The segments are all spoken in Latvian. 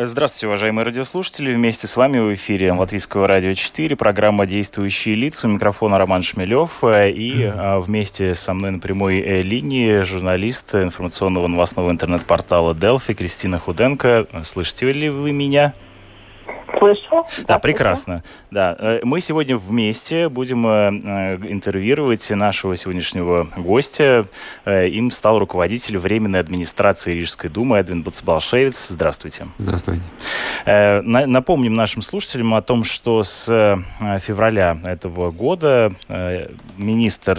Здравствуйте, уважаемые радиослушатели. Вместе с вами в эфире Латвийского радио 4, программа «Действующие лица». У микрофона Роман Шмелев. И а, вместе со мной на прямой э, линии журналист информационного новостного интернет-портала «Делфи» Кристина Худенко. Слышите ли вы меня? Слышу. Да, прекрасно. Да, э, мы сегодня вместе будем э, э, интервьюировать нашего сегодняшнего гостя. Им стал руководитель Временной администрации Рижской думы Эдвин Бацбалшевец. Здравствуйте. Здравствуйте. Напомним нашим слушателям о том, что с февраля этого года министр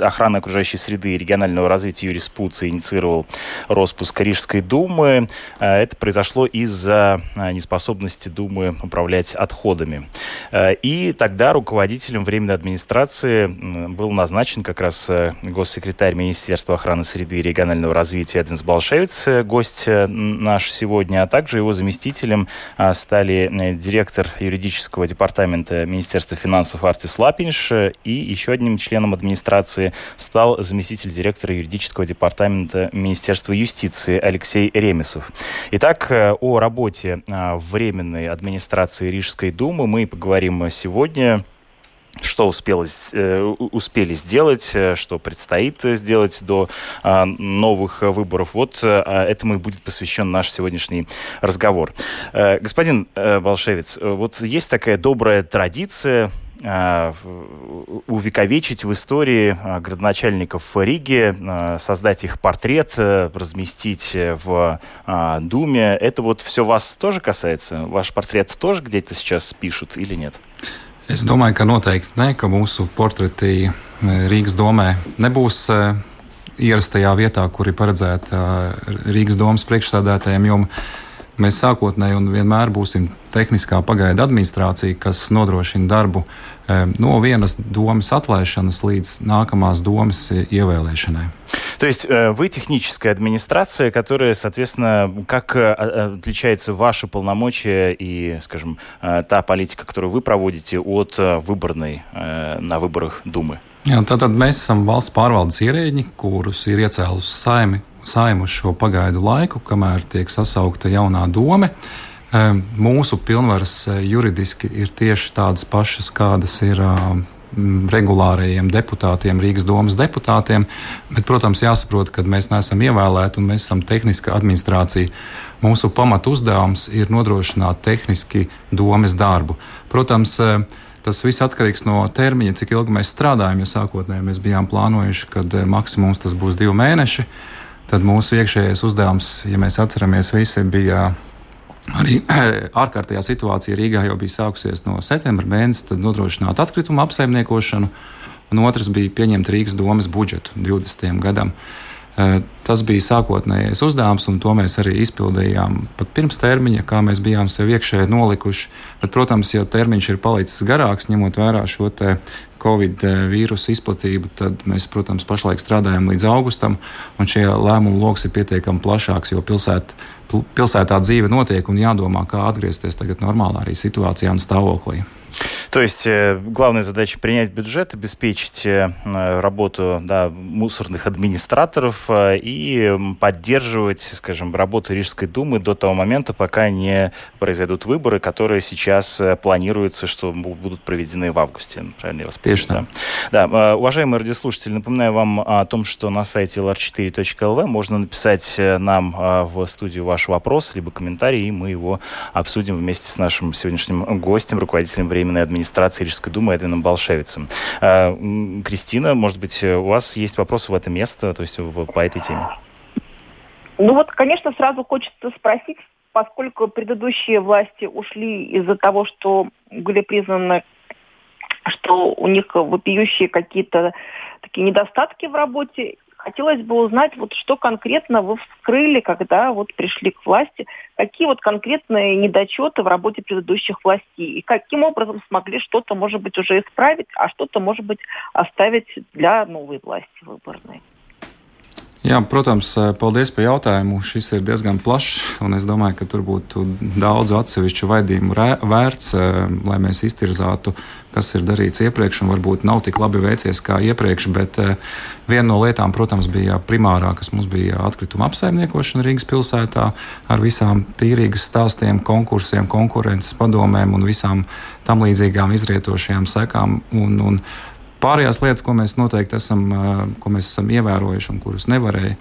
охраны окружающей среды и регионального развития Юрий Спуц инициировал распуск Рижской думы. Э, это произошло из-за э, неспособности думы управлять отходами. И тогда руководителем Временной администрации был назначен как раз госсекретарь Министерства охраны среды и регионального развития Эдвинс Балшевец, гость наш сегодня, а также его заместителем стали директор юридического департамента Министерства финансов Артис Лапинш и еще одним членом администрации администрации стал заместитель директора юридического департамента Министерства юстиции Алексей Ремесов. Итак, э, о работе э, Временной администрации Рижской думы мы поговорим сегодня что успелось, э, успели сделать, что предстоит сделать до новых выборов. Вот этому и будет посвящен наш сегодняшний разговор. Господин Болшевец, вот есть такая добрая традиция увековечить в истории э, градоначальников Риги, э, создать их портрет, разместить в Думе. Это вот все вас тоже касается? Ваш портрет тоже где-то сейчас пишут или нет? Es domāju, ka noteikti ne, ka mūsu portreti Rīgas domē nebūs ierastajā vietā, kur ir paredzēta Rīgas domas priekšstādātājiem, jo Mēs sākotnēji un vienmēr būsim tehniskā pagaidu administrācija, kas nodrošina darbu eh, no vienas domas atlaišanas līdz nākamās domas ievēlēšanai. То есть э, вы техническая администрация, которая, соответственно, как э, отличается ваши полномочия и, скажем, э, та политика, которую вы проводите от выборной на выборах Думы? Jā, tātad mēs esam valsts pārvaldes ierēģi, kurus ir iecēlusi saimi saimu šo pagaidu laiku, kamēr tiek sasaukta jaunā doma. Mūsu pilnvaras eh, juridiski ir tieši tādas pašas, kādas ir regulārajiem deputātiem, Rīgas domas deputātiem. Bet, protams, jāsaprot, ka mēs neesam ievēlēti un mēs esam tehniska administrācija. Mūsu pamatu uzdevums ir nodrošināt tehniski domas darbu. Protams, tas viss atkarīgs no termiņa, cik ilgi mēs strādājam. Jo sākotnēji mēs bijām plānojuši, ka maksimums tas būs divi mēneši. Tad mūsu iekšējais uzdevums, ja mēs atceramies, visi bija Arī ārkārtējā situācija Rīgā jau bija sākusies no septembra mēneša, tad nodrošināt atkritumu apsaimniekošanu, un otrs bija pieņemt Rīgas domas budžetu 20. gadam. Tas bija sākotnējais uzdevums, un to mēs arī izpildījām pat pirms termiņa, kā mēs bijām sev iekšēji nolikuši. Bet, protams, ja termiņš ir palicis garāks, ņemot vērā šo Covid vīrusu izplatību, tad mēs, protams, pašlaik strādājam līdz augustam, un šie lēmumu lokus ir pietiekami plašāks, jo pilsēta, pilsētā dzīve notiek un jādomā, kā atgriezties tagad normālā arī situācijā un stāvoklī. То есть э, главная задача принять бюджет, обеспечить э, работу да, мусорных администраторов э, и поддерживать, скажем, работу Рижской думы до того момента, пока не произойдут выборы, которые сейчас планируется, что будут проведены в августе. Правильно я вас понимаю? Да. да. Уважаемые радиослушатели, напоминаю вам о том, что на сайте lr4.lv можно написать нам в студию ваш вопрос, либо комментарий, и мы его обсудим вместе с нашим сегодняшним гостем, руководителем Временной администрации Рижской думы Эдвином Балшевицем. А, Кристина, может быть, у вас есть вопросы в это место, то есть по этой теме? Ну вот, конечно, сразу хочется спросить, поскольку предыдущие власти ушли из-за того, что были признаны, что у них вопиющие какие-то такие недостатки в работе, Хотелось бы узнать, вот что конкретно вы вскрыли, когда вот пришли к власти, какие вот конкретные недочеты в работе предыдущих властей, и каким образом смогли что-то, может быть, уже исправить, а что-то, может быть, оставить для новой власти выборной. Jā, protams, paldies par jautājumu. Šis ir diezgan plašs, un es domāju, ka tur būtu daudz atsevišķu vaidījumu vērts, lai mēs iztirzātu, kas ir darīts iepriekš, un varbūt nav tik labi veicies kā iepriekš. Bet viena no lietām, protams, bija primārā, kas mums bija atkrituma apsaimniekošana Rīgas pilsētā ar visām tīrīgas stāstiem, konkursiem, konkurences padomēm un visām tam līdzīgām izrietošajām sekām. Un, un, Pārējās lietas, ko mēs noteikti esam, ko mēs esam ievērojuši un kurus nevarēja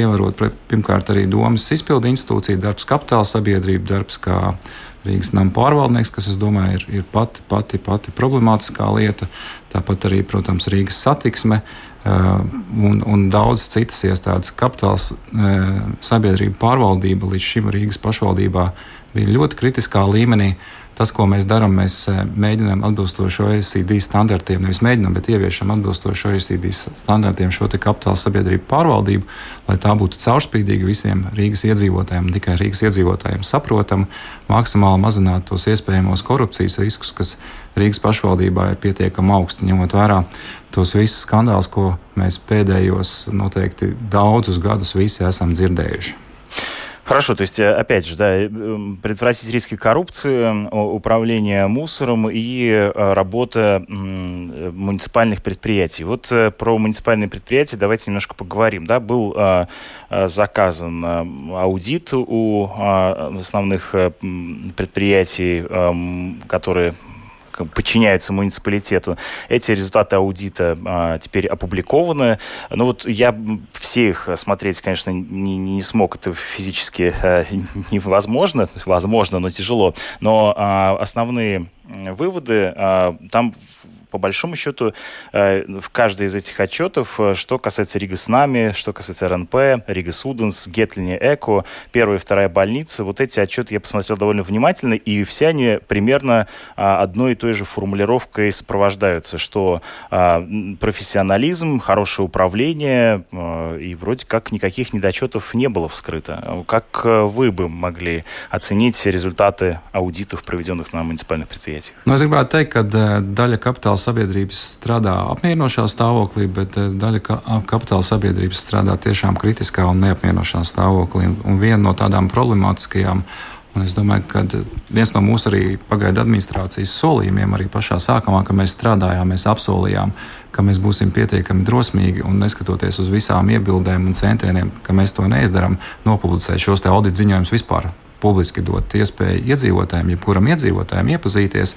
ievērot, pirmkārt, arī domas izpildu institūcija, darbs kapitāla sabiedrība, darbs kā Rīgas nama pārvaldnieks, kas, domāju, ir, ir pati, pati, pati problemātiskā lieta. Tāpat arī, protams, Rīgas satiksme un, un daudz citas iestādes. Kapitāls sabiedrība pārvaldība līdz šim Rīgas pašvaldībā bija ļoti kritiskā līmenī. Tas, ko mēs darām, mēs eh, mēģinām atbilstoši OECD standartiem, nevis mēģinām, bet ieviešam atbilstoši OECD standartiem šo kapitāla sabiedrību pārvaldību, lai tā būtu caurspīdīga visiem Rīgas iedzīvotājiem, tikai Rīgas iedzīvotājiem saprotama, maksimāli mazinātu tos iespējamos korupcijas riskus, kas Rīgas pašvaldībā ir pietiekami augsti, ņemot vērā tos visus skandālus, ko mēs pēdējos noteikti daudzus gadus visi esam dzirdējuši. Хорошо, то есть, э, опять же, да, предотвратить риски коррупции, управление мусором и э, работа муниципальных предприятий. Вот э, про муниципальные предприятия давайте немножко поговорим. Да, был заказан аудит у основных предприятий, которые подчиняются муниципалитету. Эти результаты аудита а, теперь опубликованы. Ну вот я все их смотреть, конечно, не, не смог. Это физически а, невозможно. Возможно, но тяжело. Но а, основные выводы а, там по большому счету, э, в каждой из этих отчетов, э, что касается Рига с нами, что касается РНП, Рига Суденс, Гетлини Эко, первая и вторая больницы, вот эти отчеты я посмотрел довольно внимательно, и все они примерно а, одной и той же формулировкой сопровождаются, что а, профессионализм, хорошее управление, а, и вроде как никаких недочетов не было вскрыто. Как вы бы могли оценить результаты аудитов, проведенных на муниципальных предприятиях? Ну, es gribētu teikt, ka daļa kapitāla sabiedrības strādā apmierinošā stāvoklī, bet eh, daļa kapitāla sabiedrības strādā tiešām kritiskā un neapmierinošā stāvoklī. Un viena no tādām problemātiskajām Un es domāju, ka viens no mūsu arī pagaidu administrācijas solījumiem, arī pašā sākumā, kad mēs strādājām, mēs apsolījām, ka mēs būsim pietiekami drosmīgi un neskatoties uz visām iebildēm un centieniem, ka mēs to neizdarām, nopublicēt šos audita ziņojumus vispār publiski dot iespēju iedzīvotājiem, jebkuram iedzīvotājiem iepazīties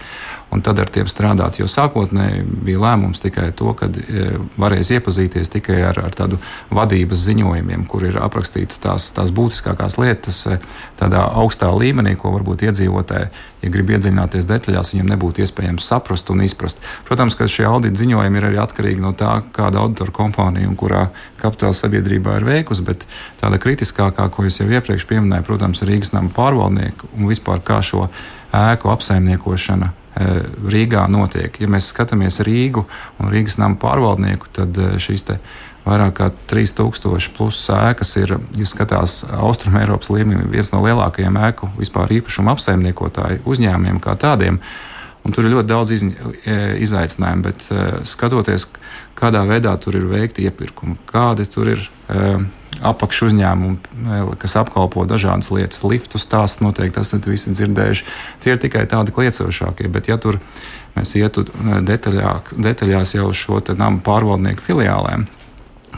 un tad ar tiem strādāt. Jo sākotnēji bija lēmums tikai to, ka e, varēs iepazīties tikai ar, ar tādu vadības ziņojumiem, kur ir aprakstītas tās, tās būtiskākās lietas e, tādā augstā līmenī, ko varbūt iedzīvotāji, ja grib iedziļināties detaļās, viņiem nebūtu iespējams saprast un izprast. Protams, ka šie audita ziņojumi ir arī atkarīgi no tā, kāda auditora kompānija un kurā kapitāla sabiedrībā ir veikusi, bet tāda kritiskākā, ko es jau iepriekš pieminēju, protams, ir Rīgas nama pārvaldnieku un vispār kā šo ēku apsaimniekošana Rīgā notiek. Ja mēs skatāmies Rīgu un Rīgas nama pārvaldnieku, tad e, šīs vairāk kā 3000 plus ēkas ir, ja skatās Austrum Eiropas līmenī, viens no lielākajiem ēku vispār īpašumu apsaimniekotāju uzņēmumiem kā tādiem. Un tur ir ļoti daudz iz, e, izaicinājumu, bet skatoties, kādā veidā tur ir veikti iepirkumi, kādi tur ir apakšu uzņēmumi, kas apkalpo dažādas lietas. Liftu stāsts noteikti esat visi dzirdējuši. Tie ir tikai tādi kliecošākie, bet ja tur mēs ietu detaļā, detaļās jau uz šo namu pārvaldnieku filiālēm,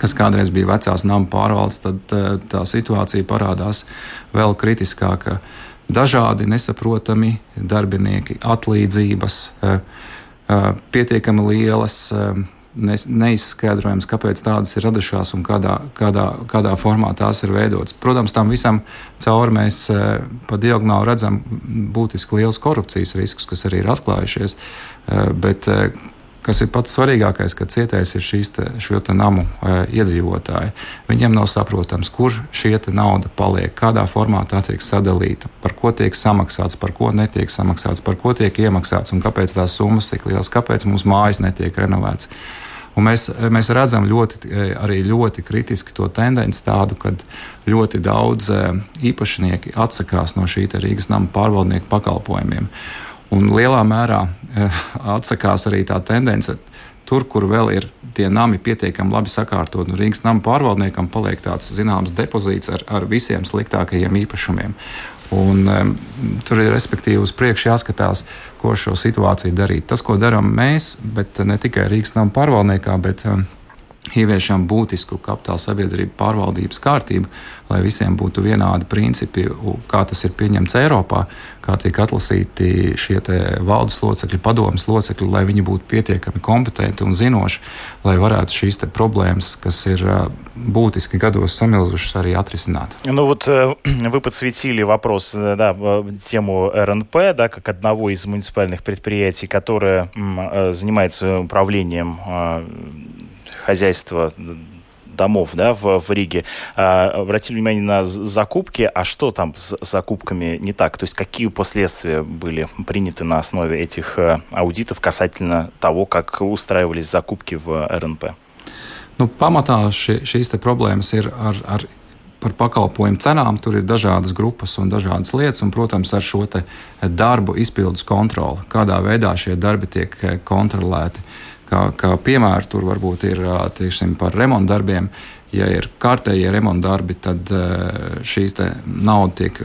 kas kādreiz bija vecās nama pārvaldes, tad tā situācija parādās vēl kritiskāka. Dažādi nesaprotami darbinieki, atlīdzības, pietiekami lielas neizskaidrojams, kāpēc tādas ir radušās un kādā, kādā, kādā formā tās ir veidotas. Protams, tam visam cauri mēs pa diagonāli redzam būtiski liels korupcijas riskus, kas arī ir atklājušies. Bet kas ir pats svarīgākais, ka cietējs ir šīs te, šo te namu iedzīvotāji. Viņiem nav saprotams, kur šī nauda paliek, kādā formā tā tiek sadalīta, par ko tiek samaksāts, par ko netiek samaksāts, par ko tiek iemaksāts un kāpēc tās summas tik lielas, kāpēc mūsu mājas netiek renovētas. Un mēs, mēs redzam ļoti, arī ļoti kritiski to tendenci tādu, ka ļoti daudz īpašnieki atsakās no šī Rīgas nama pārvaldnieku pakalpojumiem. Un lielā mērā atsakās arī tā tendence tur, kur vēl ir tie nami pietiekami labi sakārtot, un Rīgas nama pārvaldniekam paliek tāds zināms depozīts ar, ar visiem sliktākajiem īpašumiem. Un, um, tur ir respektīvi uz priekšu jāskatās, ko šo situāciju darīt. Tas, ko darām mēs, bet ne tikai Rīgas nama pārvaldniekā, bet um, ieviešam būtisku kapitāla sabiedrību pārvaldības kārtību, lai visiem būtu vienādi principi, kā tas ir pieņemts Eiropā, kā tiek atlasīti šie valdes locekļi, padomas locekļi, lai viņi būtu pietiekami kompetenti un zinoši, lai varētu šīs problēmas, kas ir būtiski gados samilzušas, arī atrisināt. Ну вот вы подсветили вопрос, да, тему РНП, да, как одного из муниципальных предприятий, которое занимается управлением хозяйства домов да, в, в Риге, а, обратили внимание на закупки, а что там с закупками не так? То есть какие последствия были приняты на основе этих э, аудитов касательно того, как устраивались закупки в РНП? Šīs problēmas ir ar, ar par pakalpojumu cenām. Tur ir dažādas grupas un dažādas lietas, un, protams, ar šo darbu izpildus kontroli, kādā veidā šie darbi tiek eh, kontrolēti. Kā, kā piemēra tur varbūt ir tiešām par remontu darbiem. Ja ir kārtējie remonta darbi, tad šīs nauda tiek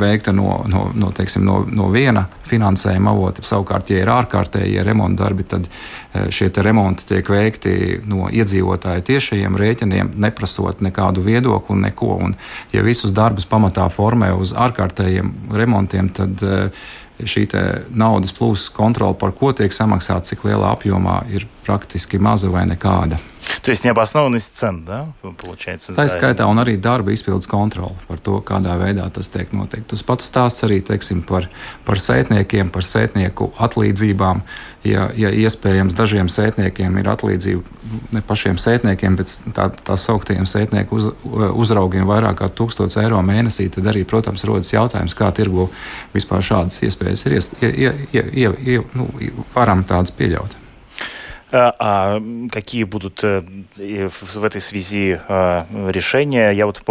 veikta no, no, no, teiksim, no, no viena finansējuma avota. Savukārt, ja ir ārkārtējie remonta darbi, tad šie remonti tiek veikti no iedzīvotāja tiešajiem rēķiniem, neprasot nekādu viedokli, neko. Un, ja visus darbus pamatā formē uz ārkārtējiem remontiem, tad šī naudas plūsmas kontrole, par ko tiek samaksāts, cik lielā apjomā, ir praktiski maza vai nekāda. То есть необоснованность цен, да, получается? Tā ir skaitā un arī darba izpildes kontrole par to, kādā veidā tas tiek noteikts. Tas pats stāsts arī teiksim, par, par sētniekiem, par sētnieku atlīdzībām. Ja, ja iespējams dažiem sētniekiem ir atlīdzība ne pašiem sētniekiem, bet tā, tā sauktiem sētnieku uz, uzraugiem vairāk kā 1000 eiro mēnesī, tad arī, protams, rodas jautājums, kā tirgu vispār šādas iespējas ir, ie, ie, ie, ie, nu, varam tādas pieļaut. А какие будут э, в этой связи а, решения? Я вот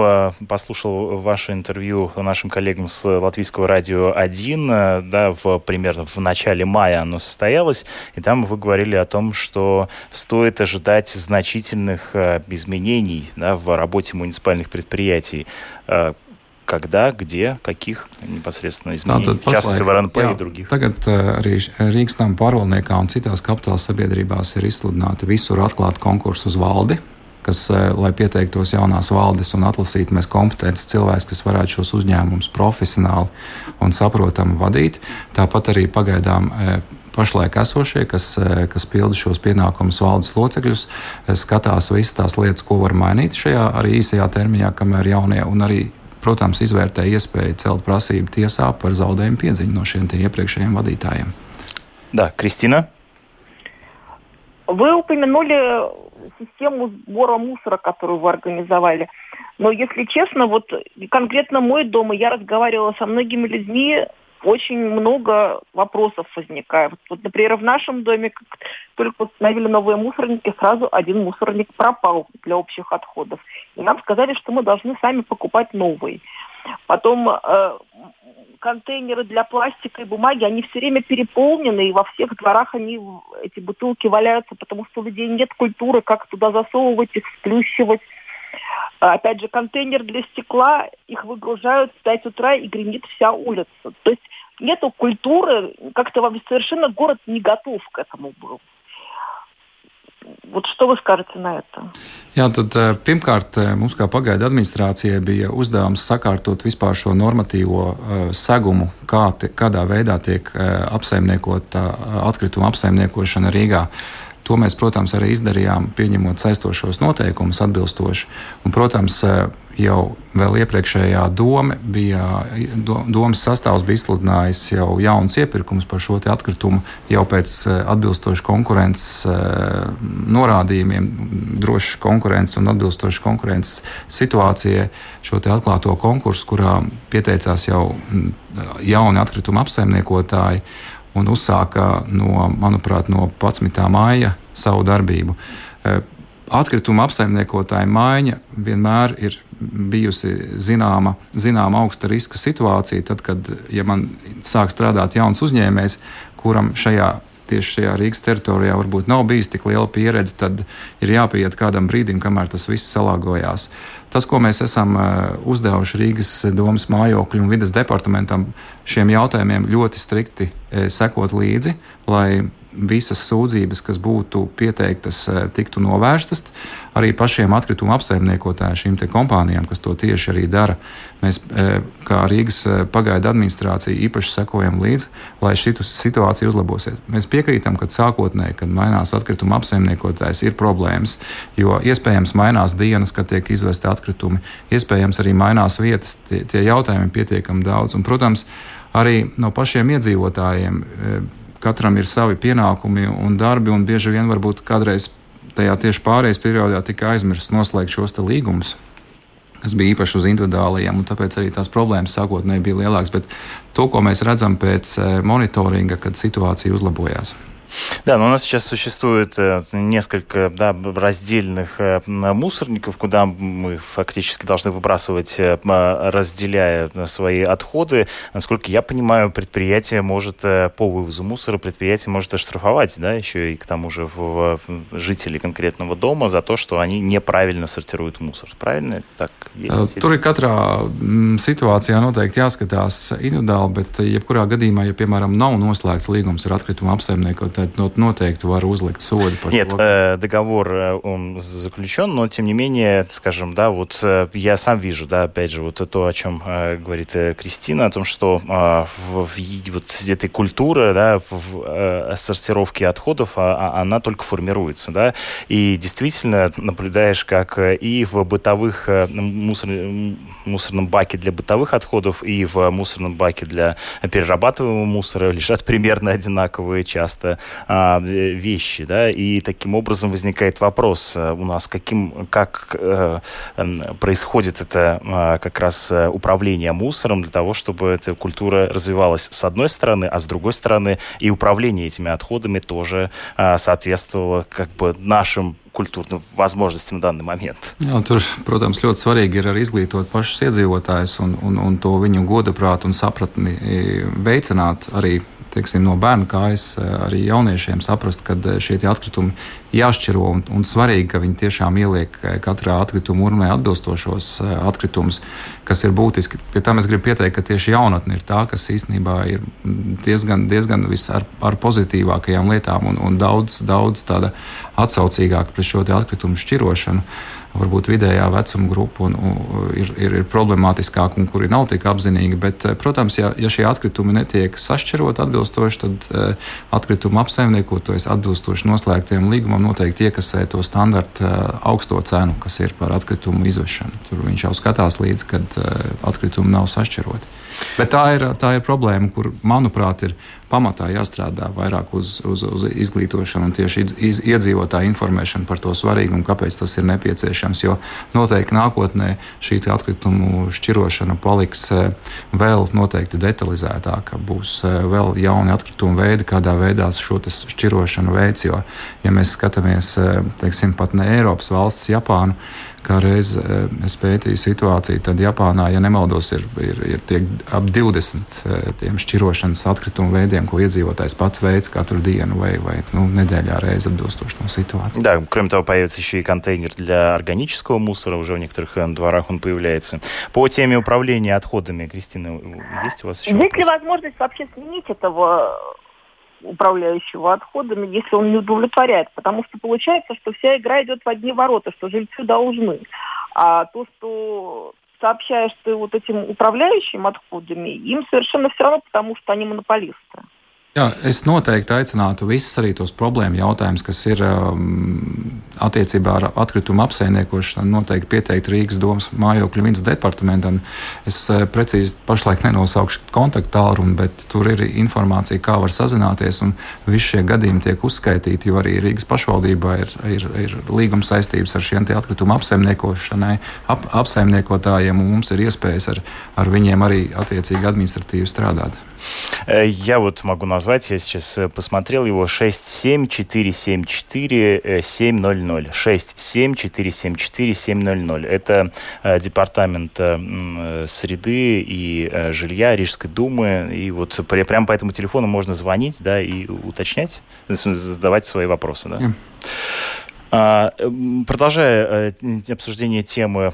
послушал ваше интервью нашим коллегам с Латвийского радио 1, э, да, в, примерно в начале мая оно состоялось, и там вы говорили о том, что стоит ожидать значительных э, изменений да, в работе муниципальных предприятий когда, где, каких непосредственно изменений, в частности, в РНП jā, и других. Tagad uh, arī Rīgas nama pārvaldniekā un citās kapitāla sabiedrībās ir izsludināti visur atklāti konkursi uz valdi, kas, uh, lai pieteiktos jaunās valdes un atlasītu mēs kompetences cilvēkus, kas varētu šos uzņēmumus profesionāli un saprotami vadīt. Tāpat arī pagaidām uh, pašlaik esošie, kas, kas pilda šos pienākumus valdes locekļus, skatās visas tās lietas, ko var mainīt šajā arī īsajā termiņā, kamēr jaunie un arī protams, izvērtē iespēju celt prasību tiesā par zaudējumu piedziņu no šiem iepriekšējiem vadītājiem. Да, Кристина. Вы упомянули систему сбора мусора, которую вы организовали. Но, если честно, вот конкретно мой дом, и я разговаривала со многими людьми, очень много вопросов возникает. Вот, например, в нашем доме, как только установили новые мусорники, сразу один мусорник пропал для общих отходов. И нам сказали, что мы должны сами покупать новый. Потом э, контейнеры для пластика и бумаги, они все время переполнены, и во всех дворах они, эти бутылки валяются, потому что у людей нет культуры, как туда засовывать их, сплющивать. А, опять же, контейнер для стекла, их выгружают в 5 утра и гремит вся улица. То есть нету культуры, как-то совершенно город не готов к этому был. Вот что вы скажете на это? Jā, tad э, pirmkārt, э, mums kā pagaidu administrācijai bija uzdevums sakārtot vispār šo normatīvo uh, segumu, kā te, kādā veidā tiek uh, apsaimniekota uh, atkrituma apsaimniekošana Rīgā. Uh, To mēs, protams, arī izdarījām, pieņemot saistošos noteikumus atbilstoši. Un, protams, jau vēl iepriekšējā doma bija, domas sastāvs bija izsludinājis jau jaunus iepirkumus par šo atkritumu jau pēc atbilstošas konkurences norādījumiem, drošas konkurences un atbilstošas konkurences situācijai šo atklāto konkursu, kurā pieteicās jau jauni atkrituma apsaimniekotāji un uzsāka no, manuprāt, no 11. māja savu darbību. Atkrituma apsaimniekotāja maiņa vienmēr ir bijusi zināma, zināma augsta riska situācija. Tad, kad ja man sāk strādāt jauns uzņēmējs, kuram šajā tieši šajā Rīgas teritorijā varbūt nav bijis tik liela pieredze, tad ir jāpieiet kādam brīdim, kamēr tas viss salāgojās. Tas, ko mēs esam uzdevuši Rīgas domas mājokļu un vidas departamentam, šiem jautājumiem ļoti strikti sekot līdzi, lai visas sūdzības, kas būtu pieteiktas, eh, tiktu novērstas. Arī pašiem atkrituma apsaimniekotājiem, šīm kompānijām, kas to tieši arī dara, mēs, eh, kā Rīgas eh, pagaidu administrācija, īpaši sekojam līdzi, lai šī situācija uzlabosies. Mēs piekrītam, ka sākotnēji, kad mainās atkrituma apsaimniekotājs, ir problēmas, jo iespējams mainās dienas, kad tiek izvesti atkritumi, iespējams arī mainās vietas, tie, tie jautājumi ir pietiekami daudz. Un, protams, arī no pašiem iedzīvotājiem katram ir savi pienākumi un darbi, un bieži vien varbūt kādreiz tajā tieši pārējais periodā tika aizmirsts noslēgt šos līgumus. Tas bija īpaši uz individuālajiem, un tāpēc arī tās problēmas sākotnēji bija lielākas. Bet to, ko mēs redzam pēc eh, monitoringa, kad situācija uzlabojās. Да, но у нас сейчас существует э, несколько да, раздельных э, мусорников, куда мы фактически должны выбрасывать, э, разделяя свои отходы. Насколько я понимаю, предприятие может по вывозу мусора предприятие может оштрафовать, да, еще и к тому же в жителей конкретного дома за то, что они неправильно сортируют мусор. Правильно? Так есть? Tur ir katrā situācijā noteikti jāskatās individuāli, bet jebkurā gadījumā, ja, piemēram, nav noslēgts līgums ar atkritumu apsaimniekotāju, tad noteikti var uzlikt соду Нет, э, договор э, он заключен, но тем не менее, скажем, да, вот э, я сам вижу, да, опять же, вот то, о чем э, говорит э, Кристина, о том, что э, в, в вот этой культуре, да, в э, сортировке отходов, а, а, она только формируется, да, и действительно наблюдаешь, как э, и в бытовых э, мусор, мусорном баке для бытовых отходов и в мусорном баке для перерабатываемого мусора лежат примерно одинаковые часто вещи, да, и таким образом возникает вопрос э, у нас, каким, как э, происходит это э, как раз э, управление мусором для того, чтобы эта культура развивалась с одной стороны, а с другой стороны и управление этими отходами тоже э, соответствовало как бы нашим kultūra возможностям в данный момент. Jā, tur, protams, ļoti svarīgi ir arī izglītot pašus iedzīvotājus un, un, un to viņu godaprātu un sapratni veicināt arī teiksim, no bērna kājas eh, arī jauniešiem saprast, ka eh, šie atkritumi jāšķiro un, un svarīgi, ka viņi tiešām ieliek eh, katrā atkrituma urnē atbilstošos atkritumus, kas ir būtiski. Pie tam es gribu pieteikt, ka tieši jaunatne ir tā, kas īstenībā ir diezgan, diezgan ar, ar pozitīvākajām lietām un, un daudz, daudz tāda atsaucīgāka pret šo atkritumu šķirošanu varbūt vidējā vecuma grupa un, un, ir, ir, ir problemātiskāka un kuri nav tik apzinīgi. Bet, eh, protams, ja, ja šie atkritumi netiek sašķirot atbilstoši, tad uh, atkrituma apsaimniekotais atbilstoši noslēgtiem līgumam noteikti iekasē to standarta uh, augsto cenu, kas ir par atkritumu izvešanu. Tur viņš jau skatās līdzi, kad uh, atkritumi nav sašķiroti. Bet tā ir, tā ir problēma, kur, manuprāt, ir pamatā jāstrādā vairāk uz, uz, uz izglītošanu un tieši iz, iedzīvotāju informēšanu par to svarīgumu, kāpēc tas ir nepieciešams. Jo noteikti nākotnē šī atkritumu šķirošana paliks e, vēl noteikti detalizētāka. Būs e, vēl jauni atkritumu veidi, kādā veidā šo šķirošanu veids. Jo, ja mēs skatāmies, e, teiksim, pat ne Eiropas valsts, Japānu, kā reiz eh, es pētīju situāciju, tad Japānā, ja nemaldos, ir, ir, ir ap 20 eh, tiem šķirošanas atkritumu veidiem, ko iedzīvotājs pats veids katru dienu vai, vai ну, неделья reizi atbilstoši no ситуации. Да, кроме того, появится еще и контейнер для органического мусора, уже в некоторых э, дворах он появляется. По теме управления отходами, Кристина, есть у вас еще Есть ли возможность вообще сменить этого управляющего отходами, если он не удовлетворяет. Потому что получается, что вся игра идет в одни ворота, что жильцы должны. А то, что сообщаешь ты вот этим управляющим отходами, им совершенно все равно, потому что они монополисты. Jā, es noteikti aicinātu visus arī tos problēmu jautājumus, kas ir um, attiecībā ar atkritumu apsaimniekošanu, noteikti pieteikt Rīgas domas mājokļu vidas departamentam. Es uh, precīzi pašlaik nenosaukšu kontaktu tālruni, bet tur ir informācija, kā var sazināties, un visi šie gadījumi tiek uzskaitīti, jo arī Rīgas pašvaldībā ir, ir, ir līguma saistības ar šiem atkritumu apsaimniekošanai, ap, apsaimniekotājiem, un mums ir iespējas ar, ar viņiem arī attiecīgi administratīvi strādāt. Я вот могу назвать, я сейчас посмотрел его 67474-700. 67474-700. Это департамент среды и жилья Рижской думы. И вот прямо по этому телефону можно звонить, да, и уточнять, задавать свои вопросы, да. А, продолжая обсуждение темы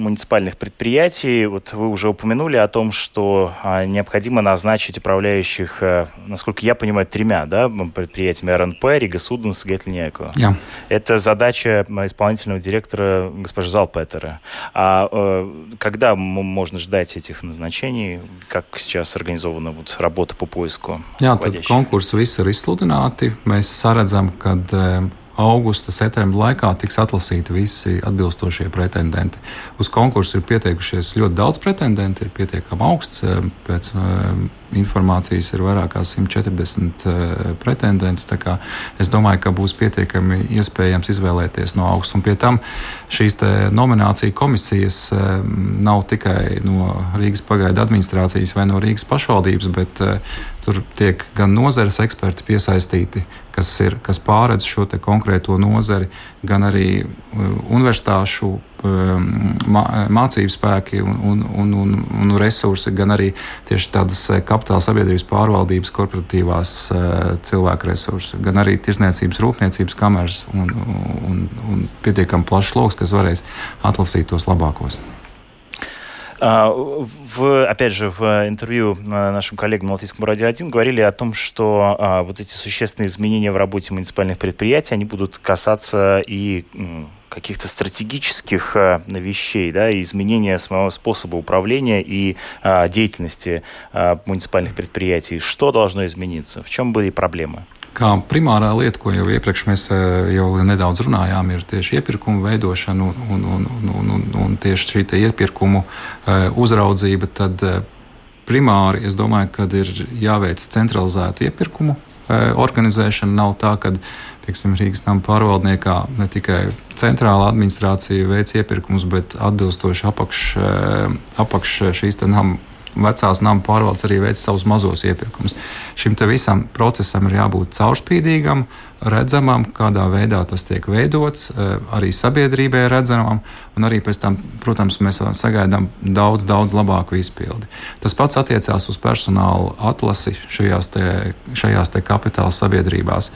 муниципальных предприятий. Вот вы уже упомянули о том, что а, необходимо назначить управляющих, а, насколько я понимаю, тремя да, предприятиями РНП, Рига Суденс, Гетлиньяко. Yeah. Это задача исполнительного директора госпожи Залпетера. А а когда можно ждать этих назначений? Как сейчас организована вот работа по поиску? Jā, tad konkursi visi ir izsludināti. Mēs saredzam, ka augusta, septembra laikā tiks atlasīti visi atbilstošie pretendenti. Uz konkursu ir pieteikušies ļoti daudz pretendentu, ir pietiekami augsts. Eh, pēc eh, informācijas ir vairāk kā 140 eh, pretendentu. Es domāju, ka būs pietiekami iespējams izvēlēties no augsta. Un pie tam šīs nomināciju komisijas nav tikai no Rīgas pagaidu administrācijas vai no Rīgas pašvaldības, bet Tur tiek gan nozares eksperti piesaistīti, kas, ir, kas pārredz šo konkrēto nozari, gan arī uh, universitāšu um, mācību spēki un, un, un, un, un resursi, gan arī tieši tādas kapitāla sabiedrības pārvaldības, korporatīvās cilvēku resursi, gan arī tirsniecības, rūpniecības kameras un, un, un pietiekami plašs lokus, kas varēs atlasīt tos labākos. А, в, опять же, в интервью нашим коллегам на Латвийском радио 1 говорили о том, что а, вот эти существенные изменения в работе муниципальных предприятий, они будут касаться и каких-то стратегических а, вещей, да, изменения самого spособа управления и а, деятельности а, муниципальных предприятий. Что должно измениться? В чем были проблемы? Kā primārā lieta, ko jau iepriekš mēs eh, jau nedaudz runājām, ir tieši iepirkumu veidošana un, un, un, un, un, un tieši šī iepirkumu eh, uzraudzība. Tad eh, primāri es domāju, ka ir jāveic centralizētu iepirkumu organizēšana. Nav tā, ka pieksim, Rīgas nama pārvaldniekā ne tikai centrāla administrācija veic iepirkumus, bet atbilstoši apakš, apakš šīs nama vecās nama pārvaldes arī veic savus mazos iepirkumus. Šim visam procesam ir jābūt caurspīdīgam, redzamam, kādā veidā tas tiek veidots, eh, arī sabiedrībai redzamam, un arī pēc tam, protams, mēs sagaidām daudz, daudz labāku izpildi. Tas pats attiecās uz personāla atlasi šajās, te, šajās te kapitāla sabiedrībās.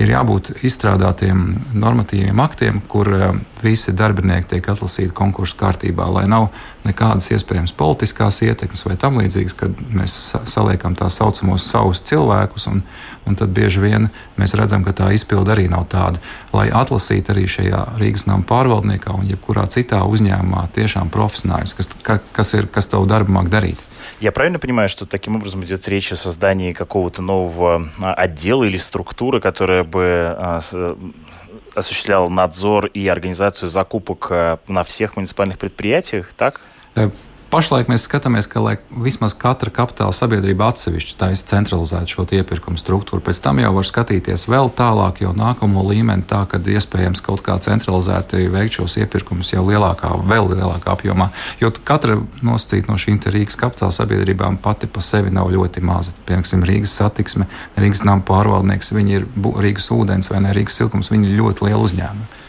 Ir jābūt izstrādātiem normatīviem aktiem, kur eh, visi darbinieki tiek atlasīti konkursu kārtībā, lai nav nekādas iespējamas politiskās ietekmes vai tam līdzīgas, kad mēs saliekam tā saucamos savus cilvēkus, un, un tad bieži vien mēs redzam, ka tā izpilde arī nav tāda. Lai atlasītu arī šajā Rīgas nama pārvaldniekā un jebkurā citā uzņēmumā tiešām profesionāļus, kas, kas, ir, kas tavu darbu māk darīt. Я правильно понимаю, что таким образом идет речь о создании какого-то нового отдела или структуры, которая бы осуществляла надзор и организацию закупок на всех муниципальных предприятиях, так? Pašlaik mēs skatāmies, ka vismaz katra kapitāla sabiedrība atsevišķi taisa centralizētu šo iepirkumu struktūru. Pēc tam jau var skatīties vēl tālāk, jau nākamo līmeni, tā ka iespējams kaut kā centralizēti veikt šos iepirkumus jau lielākā, vēl lielākā apjomā. Jo katra nosacīta no šīm Rīgas kapitāla sabiedrībām pati pa sevi nav ļoti maza. Piemēram, Rīgas satiksme, Rīgas nama pārvaldnieks, viņi ir Rīgas ūdens vai ne Rīgas silkums, viņi ir ļoti lieli uzņēmumi.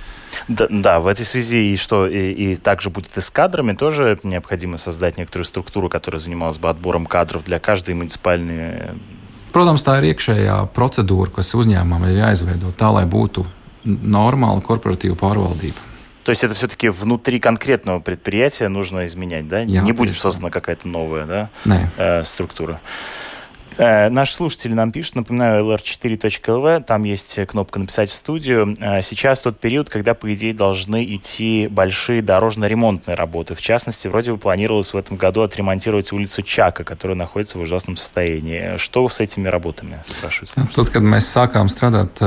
Да, да, в этой связи и что и, и также будет и с кадрами тоже необходимо создать некоторую структуру, которая занималась бы отбором кадров для каждой муниципальной. Protams, tā ir iekšējā procedūra, kas uzņēmumam ir jāizveido tā, lai būtu normāla korporatīva pārvaldība. То есть это все-таки внутри конкретного предприятия нужно изменять, да? Jā, Не будет создана какая-то новая да, э, структура. Э, наши слушатели нам пишут, напоминаю, lr4.lv, там есть кнопка «Написать в студию». Э, сейчас тот период, когда, по идее, должны идти большие дорожно-ремонтные работы. В частности, вроде бы планировалось в этом году отремонтировать улицу Чака, которая находится в ужасном состоянии. Что с этими работами, спрашивается? Tad, kad mēs sākām strādāt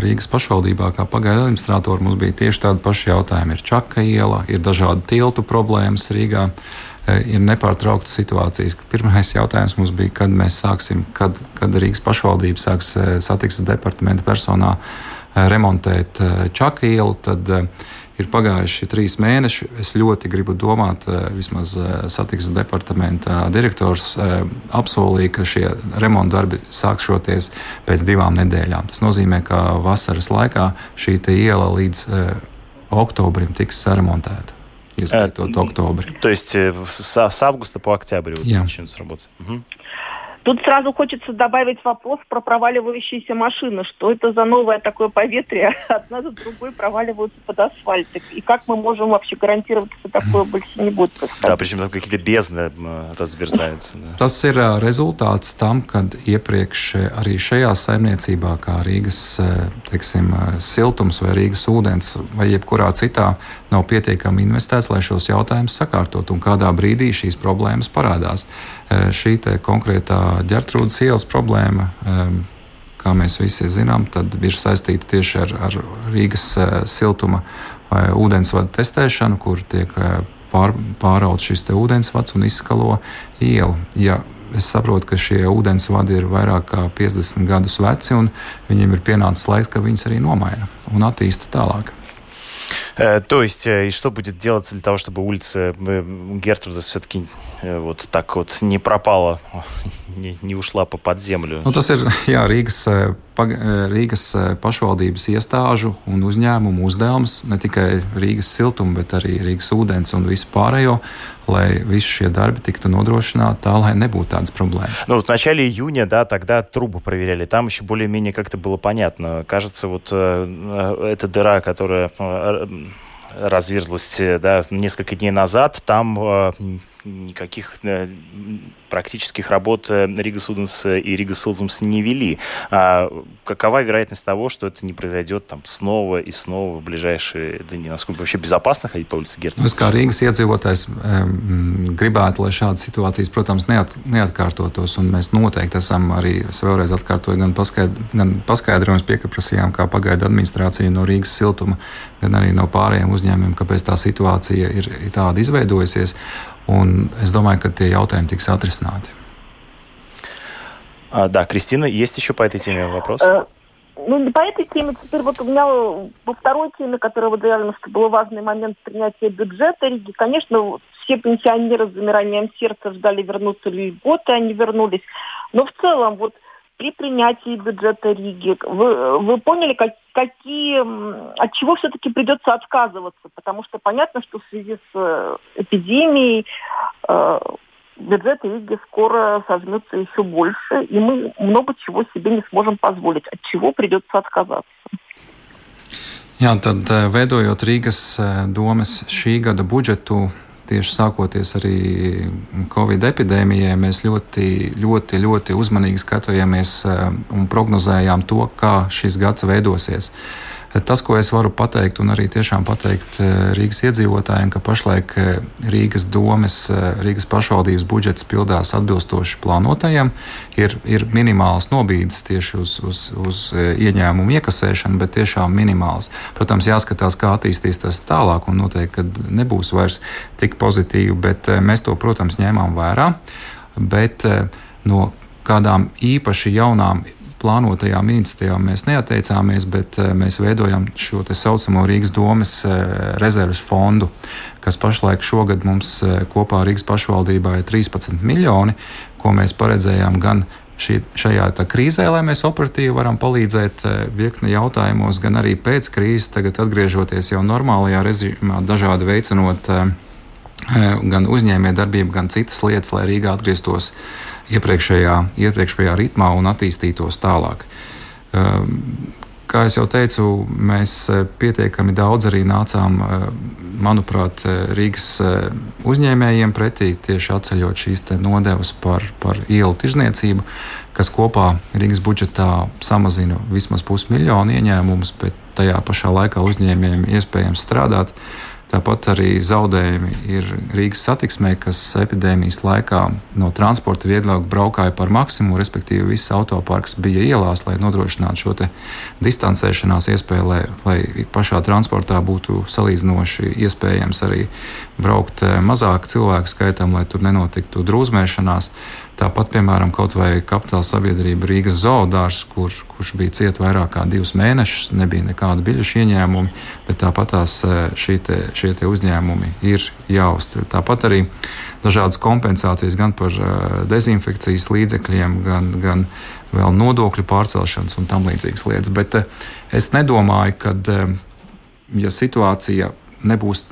Rīgas pašvaldībā, kā pagaidu administratori, mums bija tieši tādi paši jautājumi. Ir Čaka iela, ir dažādi tiltu problēmas Rīgā. Eh, ir nepārtrauktas situācijas. Pirmais jautājums mums bija, kad mēs sāksim, kad, kad Rīgas pašvaldība sāks eh, satiksmes departamenta personā remontēt Čaka ielu, tad ir pagājuši trīs mēneši. Es ļoti gribu domāt, vismaz satiksmes departamenta direktors apsolīja, ka šie remonta darbi sākšoties pēc divām nedēļām. Tas nozīmē, ka vasaras laikā šī iela līdz oktobrim tiks saremontēta. Ieskaitot oktobri. То есть с августа по октябрь вот Jā. начнется работать. Мгм. Тут сразу хочется добавить вопрос про проваливающиеся машины. Что это за новое такое поветрие? Одна за другой проваливаются под асфальт. И как мы можем вообще гарантировать, что такое больше не будет Да, происходить? причем там какие-то бездны разверзаются. Да. Tas ir rezultāts tam, kad iepriekš ē, arī šajā saimniecībā, kā Rīgas teiksim, siltums vai Rīgas ūdens vai jebkurā citā, nav pietiekami investēts, lai šos jautājumus sakārtot. Un kādā brīdī šīs problēmas parādās. Ē, Šī konkrētā ģērtrūdas ielas problēma. ē, Kā mēs visi zinām, tad ir saistīta tieši ar, ar Rīgas ē, siltuma vai ūdensvadu testēšanu, kur tiek pār, pārauts šis ūdensvads un izskalo ielu. Ja es saprotu, ka šie ūdensvadi ir vairāk kā 50 gadus veci, un viņiem ir pienācis laiks, ka viņus arī nomaina un attīsta tālāk. Э, То есть, э, и что будет делаться для того, чтобы улица э, Гертруда все-таки вот так вот не пропала, не, не ушла по под землю? Nu, tas ir jā, Rīgas, Rīgas pašvaldības iestāžu un uzņēmumu uzdevums, ne tikai Rīgas siltuma, bet arī Rīgas ūdens un visu pārējo, lai visi šie darbi tiktu nodrošināti tā, lai nebūtu tādas problēmas. Ну, вот в начале июня, да, тогда трубы проверяли. Там еще более-менее как-то было понятно. Кажется, вот э, э, эта дыра, которая э, разверзлась, да, несколько дней назад, там э, никаких э, практических работ э, Рига Суденс и Рига Силтумс не вели. А какова вероятность того, что это не произойдет там снова и снова в ближайшие дни? Насколько вообще безопасно ходить по улице Герта? Nu, Es kā Rīgas iedzīvotājs um, gribētu, lai šādas situācijas, protams, neat, neatkārtotos. un Mēs noteikti esam arī, es vēlreiz atkārtoju, gan, paskaid, gan paskaidrojumus pieprasījām, kā pagaida administrācija no Rīgas siltuma, gan arī no pārējiem uzņēmumiem, kāpēc tā situācija ir, ir tāda izveidojusies. Un es domāju, ka tie jautājumi tiks atrisināti. А, да, Кристина, есть еще по этой теме вопрос? Э, Ну, не по этой теме. Теперь вот у меня во второй теме, которая вот заявлена, что был важный момент принятия бюджета Риги. Конечно, все пенсионеры с замиранием сердца ждали, вернутся ли льготы, они вернулись. Но в целом, вот при принятии бюджета Риги, вы, вы поняли, как, какие, от чего все-таки придется отказываться? Потому что понятно, что в связи с э, эпидемией э, Риги скоро сожмется еще больше, и мы много чего себе не сможем позволить. От чего придется отказаться? Jā, tad eh, veidojot Rīgas eh, domas šī gada budžetu, tieši sākoties arī Covid epidēmijai, mēs ļoti, ļoti, ļoti uzmanīgi skatījāmies eh, un prognozējām to, kā šis gads veidosies. Tas, ko es varu pateikt, un arī tiešām pateikt eh, Rīgas iedzīvotājiem, ka pašlaik eh, Rīgas domes, eh, Rīgas pašvaldības budžets pildās atbilstoši plānotajam, ir, ir minimāls nobīdes tieši uz, uz, uz ieņēmumu iekasēšanu, bet tiešām minimāls. Protams, jāskatās, kā attīstīs tas tālāk, un noteikti, nebūs vairs tik pozitīvi, bet mēs to, protams, ņēmām vērā. Bet no kādām īpaši jaunām plānotajām iniciatīvām mēs neatteicāmies, bet eh, mēs veidojam šo tā saucamo Rīgas domas eh, rezerves fondu, kas pašlaik šogad mums eh, kopā Rīgas pašvaldībā ir 13 miljoni, ko mēs paredzējām gan šī, šajā krīzē, lai mēs operatīvi varam palīdzēt virkni jautājumos, gan arī pēc krīzes, tagad atgriežoties jau normālajā režīmā, dažādi veicinot eh, gan uzņēmējdarbību, gan citas lietas, lai Rīgā atgrieztos iepriekšējā, iepriekšējā ritmā un attīstītos tālāk. Um, Kā jau teicu, mēs eh, pietiekami daudz arī nācām, eh, manuprāt, eh, Rīgas uzņēmējiem pretī, tieši atceļot šīs nodevas par, par ielu tirzniecību, kas kopā Rīgas budžetā samazina vismaz pusmiljonu ieņēmumus, bet tajā pašā laikā uzņēmējiem iespējams strādāt. Tāpat arī zaudējumi ir Rīgas satiksmē, kas epidēmijas laikā no transporta viedokļa braukāja par maksimumu, respektīvi viss autoparks bija ielās, lai nodrošinātu šo distancēšanās iespēju, lai, lai pašā transportā būtu salīdzinoši iespējams arī braukt mazāk cilvēku skaitam, lai tur nenotiktu drūzmēšanās. Tāpat, piemēram, kaut vai kapitāla sabiedrība Rīgas zoodārs, kur, kurš bija cieta vairāk kā divus mēnešus, nebija nekāda biļešu ieņēmumi, bet tāpat tās šie, te, šie te uzņēmumi ir jāuztver. Tāpat arī dažādas kompensācijas gan par dezinfekcijas līdzekļiem, gan, gan vēl nodokļu pārcelšanas un tam līdzīgas lietas. Bet es nedomāju, ka, ja situācija nebūs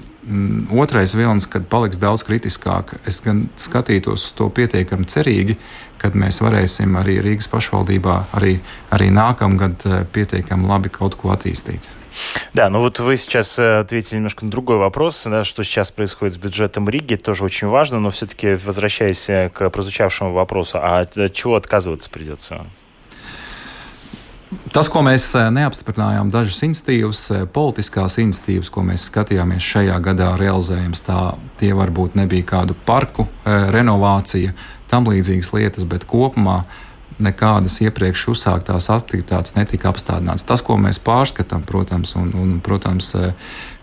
otrais vilnis, kad paliks daudz kritiskāk, es gan skatītos uz to pietiekami cerīgi, kad mēs varēsim arī Rīgas pašvaldībā arī, arī nākamgad eh, pietiekami labi kaut ko attīstīt. Да, ну вот вы сейчас э, ответили немножко на другой вопрос, да, что сейчас происходит с бюджетом Риги, тоже очень важно, но все-таки возвращаясь к прозвучавшему вопросу, а от чего отказываться придется? Tas, ko mēs eh, neapstiprinājām, dažas institīvas, eh, politiskās institīvas, ko mēs skatījāmies šajā gadā realizējams, tā tie varbūt nebija kādu parku eh, renovācija, tam līdzīgas lietas, bet kopumā nekādas iepriekš uzsāktās aktivitātes netika apstādināts. Tas, ko mēs pārskatām, protams, un, un, protams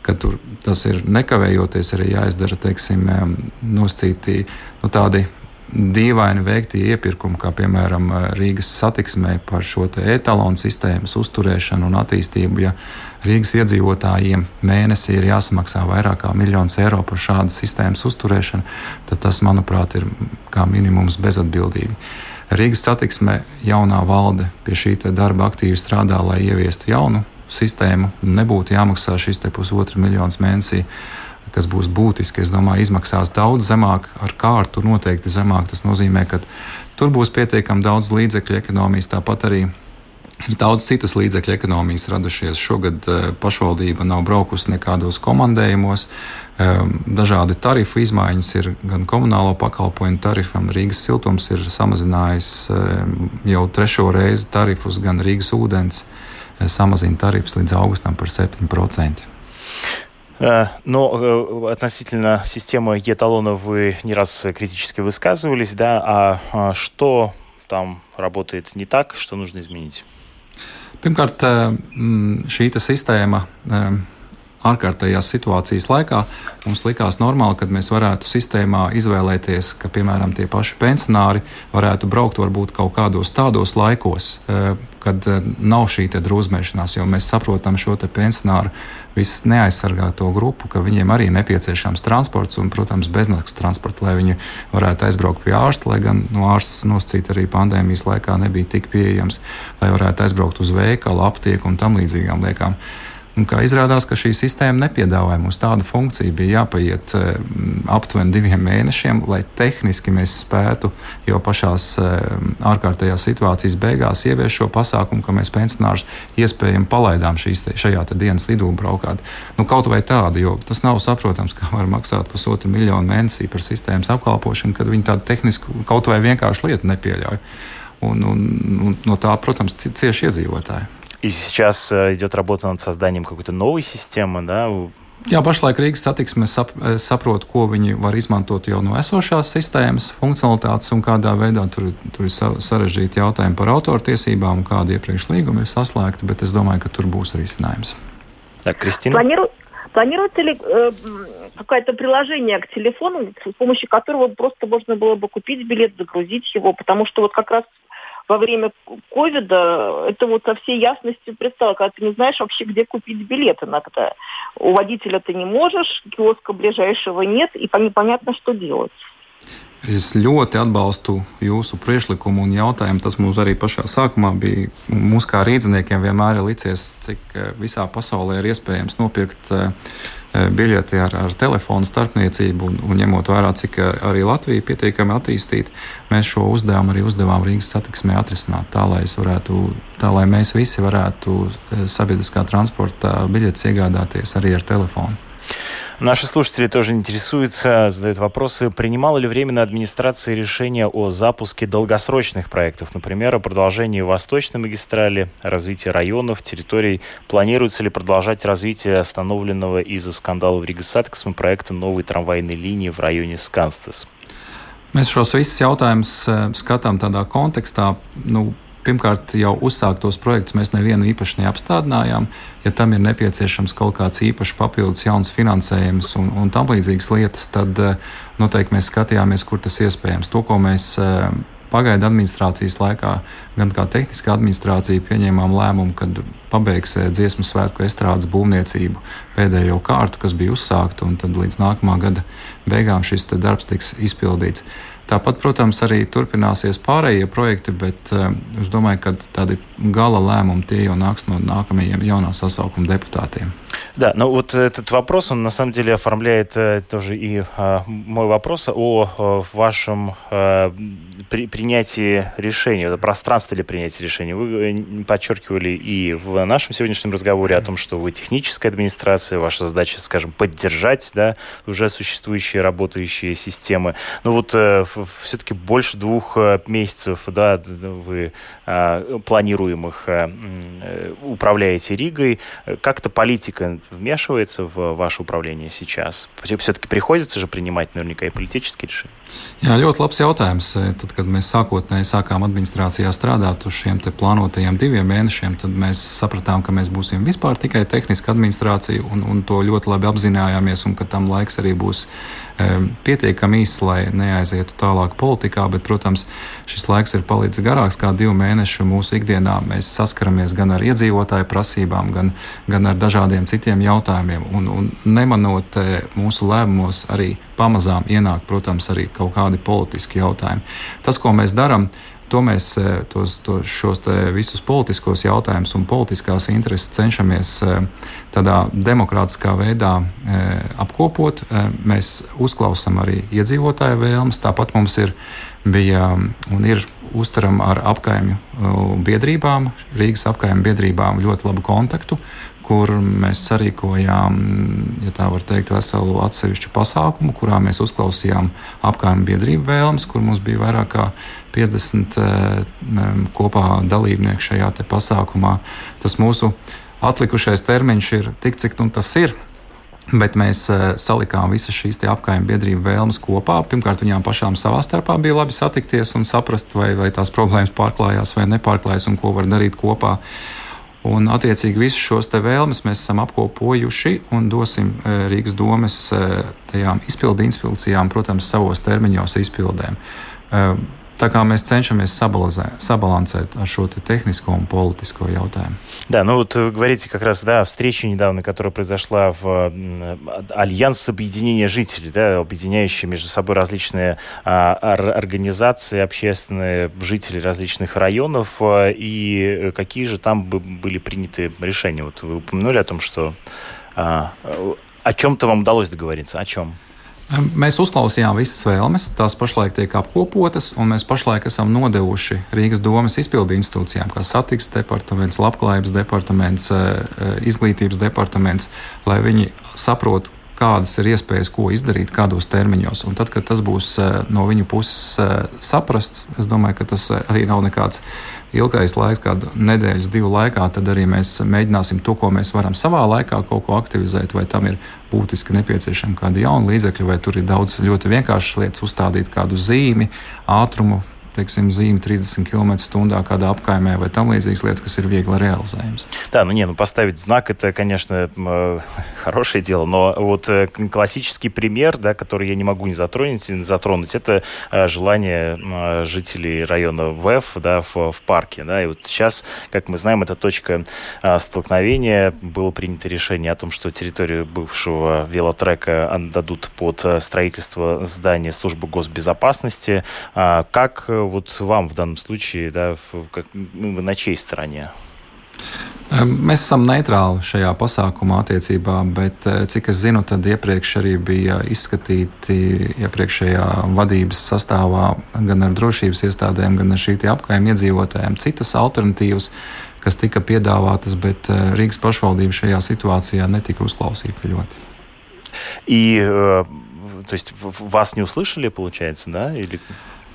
ka tur tas ir nekavējoties arī jāizdara, teiksim, noscītī nu, tādi dīvaini veikti iepirkumi, kā piemēram Rīgas satiksmē par šo etalonu sistēmas uzturēšanu un attīstību. Ja Rīgas iedzīvotājiem mēnesī ir jāsamaksā vairāk kā miljons eiro par šādas sistēmas uzturēšanu, tad tas, manuprāt, ir kā minimums bezatbildīgi. Rīgas satiksmē jaunā valde pie šī darba aktīvi strādā, lai ieviestu jaunu sistēmu, nebūtu jāmaksā šis pusotru miljonu mēnesī kas būs būtiski. Es domāju, izmaksās daudz zemāk, ar kārtu noteikti zemāk. Tas nozīmē, ka tur būs pietiekami daudz līdzekļu ekonomijas, tāpat arī. Ir daudz citas līdzekļu ekonomijas radušies. Šogad uh, pašvaldība nav braukusi nekādos komandējumos. Um, dažādi tarifu izmaiņas ir gan komunālo pakalpojumu tarifam. Rīgas siltums ir samazinājis um, jau trešo reizi tarifus, gan Rīgas ūdens uh, samazina tarifus līdz augustam par 7%. Э, но э, относительно системы еталонов вы не раз критически высказывались, да, а, а что там работает не так, что нужно изменить? Pirmkārt, šī sistēma ārkārtējās situācijas laikā mums likās normāli, ka mēs varētu sistēmā izvēlēties, ka, piemēram, tie paši pensionāri varētu braukt varbūt kaut kādos tādos laikos, kad nav šī drūzmēšanās, jo mēs saprotam šo pensionāru visu neaizsargāto grupu, ka viņiem arī nepieciešams transports un, protams, beznakts transports, lai viņi varētu aizbraukt pie ārsta, lai gan no ārsta noscīt arī pandēmijas laikā nebija tik pieejams, lai varētu aizbraukt uz veikalu, aptieku un tam līdzīgām lietām. Un kā izrādās, ka šī sistēma nepiedāvāja mums tādu funkciju, bija jāpaiet uh, aptuveni diviem mēnešiem, lai tehniski mēs spētu jau pašās uh, ārkārtējās situācijas beigās ieviest šo pasākumu, ka mēs pensionārus iespējami palaidām šīs, šajā dienas lidū braukāt. Nu, kaut vai tādu, jo tas nav saprotams, kā var maksāt pusotru miljonu mēnesī par sistēmas apkalpošanu, kad viņi tādu tehnisku kaut vai vienkāršu lietu nepieļauj. Un, un, un no tā, protams, cieši iedzīvotāji. И сейчас э, идет работа над созданием какой-то новой системы, да? Jā, pašlaik Rīgas satiksme sap, э, saprot, ko viņi var izmantot jau no esošās sistēmas, funkcionalitātes un kādā veidā tur, tur ir sarežģīti jautājumi par autortiesībām un kādi iepriekš līgumi ir saslēgti, bet es domāju, ka tur būs risinājums. Так, Кристина? Планиру... Планируется ли э, какое-то приложение к телефону, с помощью которого просто можно было бы купить билет, загрузить его? Потому что вот как раз во время ковида это вот со всей ясностью предстало, когда ты не знаешь вообще, где купить билет иногда. У водителя ты не можешь, киоска ближайшего нет, и непонятно, что делать. Es ļoti atbalstu jūsu priekšlikumu un jautājumu. Tas mums arī pašā sākumā bija. Mums kā rīzniekiem vienmēr ir licies, cik eh, visā pasaulē ir iespējams nopirkt uh, Eh, biļeti ar, ar telefonu starpniecību, un, un ņemot vērā, cik eh, arī Latvija ir pietiekami attīstīta, mēs šo uzdevumu arī uzdevām Rīgas satiksmē atrisināt tā, lai, varētu, tā, lai mēs visi varētu eh, sabiedriskā transporta biļetes iegādāties arī ar telefonu. Наши слушатели тоже интересуются, задают вопросы. Принимала ли временная администрация решение о запуске долгосрочных проектов, например, о продолжении Восточной магистрали, развитии районов, территорий? Планируется ли продолжать развитие остановленного из-за скандала в Риgas Satiksme проекта новой трамвайной линии в районе Сканстес? Mēs šos visus jautājumus skatām tādā kontekstā, nu, pirmkārt, jau uzsāktos projektus mēs nevienu īpaši neapstādinājām. Ja tam ir nepieciešams kaut kāds īpašs papildus jauns finansējums un, un tam līdzīgas lietas, tad noteikti mēs skatījāmies, kur tas iespējams. To, ko mēs pagaidu administrācijas laikā, gan kā tehniskā administrācija pieņēmām lēmumu, kad pabeigs dziesmu svētku estrādes būvniecību pēdējo kārtu, kas bija uzsākta, un tad līdz nākamā gada beigām šis darbs tiks izpildīts. Tāpat, protams, arī turpināsies pārējie projekti, bet uh, es domāju, ka tādi gala lēmumi tie jau nāks no nākamajiem jaunā sasaukuma deputātiem. Да, ну вот этот вопрос, он на самом деле оформляет э, тоже и э, мой вопрос о э, вашем э, при, принятии решения, о пространстве для принятия решения. Вы э, подчеркивали и в нашем сегодняшнем разговоре о том, что вы техническая администрация, ваша задача, скажем, поддержать да, уже существующие работающие системы. Но вот э, все-таки больше двух э, месяцев да, вы э, планируемых э, э управляете Ригой. Как-то политика вмешивается в ваше управление сейчас? Все-таки приходится же принимать наверняка и политические решения. Jā, ļoti labs jautājums. Tad, kad mēs sākotnēji sākām administrācijā strādāt uz šiem plānotajiem diviem mēnešiem, tad mēs sapratām, ka mēs būsim vispār tikai tehniska administrācija, un, un to ļoti labi apzinājāmies, un ka tam laiks arī būs pietiekami īss, lai neaizietu tālāk politikā, bet, protams, šis laiks ir palicis garāks kā divi mēneši. Mūsu ikdienā mēs saskaramies gan ar iedzīvotāju prasībām, gan, gan ar dažādiem citiem jautājumiem. Un, un nemanot mūsu lēmumos, arī pamazām ienāk, protams, arī kaut kādi politiski jautājumi. Tas, ko mēs darām, To mēs tos, tos, šos visus politiskos jautājumus un politiskās intereses cenšamies tādā demokrātiskā veidā apkopot. Mēs uzklausām arī iedzīvotāju vēlmes. Tāpat mums ir bija un ir uztaram ar apkaimju biedrībām, Rīgas apkaimju biedrībām ļoti labu kontaktu kur mēs sarīkojām, ja tā var teikt, veselu atsevišķu pasākumu, kurā mēs uzklausījām apgājumu biedrību vēlmes, kur mums bija vairāk kā 50 eh, kopā dalībnieku šajā pasākumā. Tas mūsu atlikušais termiņš ir tik, cik nu tas ir. Bet mēs uh, salikām visas šīs apgājuma biedrību vēlmes kopā. Pirmkārt, viņām pašām savā starpā bija labi satikties un saprast, vai, vai tās problēmas pārklājās vai nepārklājās un ko var darīt kopā. Un, attiecīgi, visus šos vēlmes mēs esam apkopojuši un dosim e, Rīgas domes e, tajām izpildu institūcijām, protams, savos termiņos izpildēm. Tā kā mēs cenšаmies sabalansēt šo te технико и политическое jautājumu. Да, ну вот вы говорите как раз, да, встреча недавно, которая произошла в Альянс объединения жителей, да, объединяющие между собой различные а, организации общественные, жители различных районов, и какие же там были приняты решения? Вот вы упомянули о том, что а, о чем-то вам удалось договориться. О чем? Mēs uzklausījām visas vēlmes, tās pašlaik tiek apkopotas, un mēs pašlaik esam nodevuši Rīgas domas izpildu institūcijām, kā satiksmes departaments, labklājības departaments, eh, eh, izglītības departaments, lai viņi saprotu, kādas ir iespējas, ko izdarīt, kādos termiņos. Un tad, kad tas būs eh, no viņu puses saprasts, es domāju, ka tas arī nav nekāds ilgais laiks, kādu nedēļas, divu laikā, tad arī mēs mēģināsim to, ko mēs varam savā laikā kaut ko aktivizēt, vai tam ir būtiski nepieciešama kāda jauna līdzekļa, vai tur ir daudz ļoti vienkāršas lietas, uzstādīt kādu zīmi, ātrumu, teiksim, zīme 30 км/h kādā apkaimē vai там līdzīgas lietas, kas ir viegli реализуемы. Да, ну не, ну поставить знак это, конечно, хорошее дело, но вот э, классический пример, да, который я не могу не затронуть, не затронуть, это э, желание жителей района ВЭФ, да, в, в парке, да, и вот сейчас, как мы знаем, это точка столкновения, было принято решение о том, что территорию бывшего велотрека отдадут под э, строительство здания службы госбезопасности. А как вот вам в данном случае, да, в, как, ну, на чьей стороне? Mēs esam neitrāli šajā pasākumā attiecībā, bet cik es zinu, tad iepriekš arī bija izskatīti iepriekšējā vadības sastāvā gan ar drošības iestādēm, gan ar šīm apkaimē iedzīvotājiem citas alternatīvas, kas tika piedāvātas, bet Rīgas pašvaldība šajā situācijā netika uzklausīta ļoti. И, э, то есть, вас не услышали, получается, да? Или...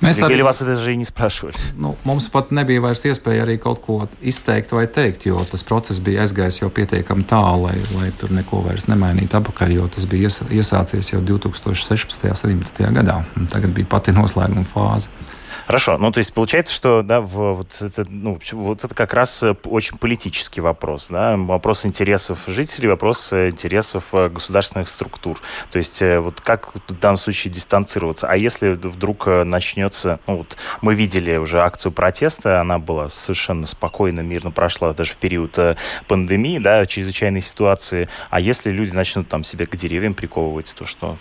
Mēs arī Или вас это же не спрашивали. Nu, mums pat nebija vairs iespēja arī kaut ko izteikt vai teikt, jo tas process bija aizgājis jau pietiekami tālu, lai, lai tur neko vairs nemainītu apakaļ, jo tas bija iesācies jau 2016. un 2017. gadā. Tagad bija pati noslēguma fāze. Хорошо, ну то есть получается, что да, в, вот, это, ну, вот это как раз э, очень политический вопрос, да, вопрос интересов жителей, вопрос э, интересов э, государственных структур. То есть вот как в данном случае дистанцироваться? А если вдруг начнется, ну вот мы видели уже акцию протеста, она была совершенно спокойно, мирно прошла даже в период пандемии, да, чрезвычайной ситуации. А если люди начнут там себя к деревьям приковывать, то что?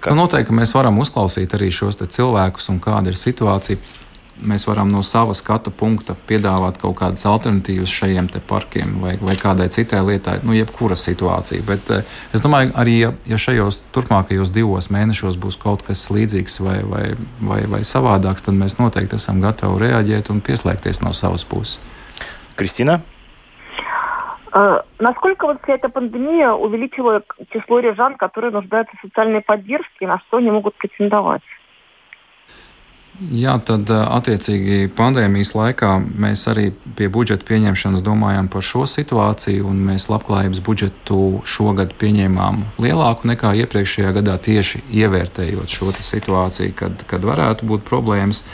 Kā... Nu, noteikti mēs varam uzklausīt arī šos cilvēkus un kāda ir situācija. Mēs varam no sava skatu punkta piedāvāt kaut kādas alternatīvas šiem parkiem vai, vai kādai citai lietai, nu, jebkura situācija. Bet eh, es domāju, arī ja, ja šajos turpmākajos divos mēnešos būs kaut kas līdzīgs vai, vai, vai, vai savādāks, tad mēs noteikti esam gatavi reaģēt un pieslēgties no savas puses. Kristina? А, насколько вот вся эта пандемия увеличила число рижан, которые нуждаются в социальной поддержке, на что они могут претендовать? Jā, tad attiecīgi pandēmijas laikā mēs arī pie budžeta pieņemšanas domājām par šo situāciju, un mēs labklājības budžetu šogad pieņēmām lielāku nekā iepriekšējā gadā tieši ievērtējot šo situāciju, kad, kad varētu būt problēmas.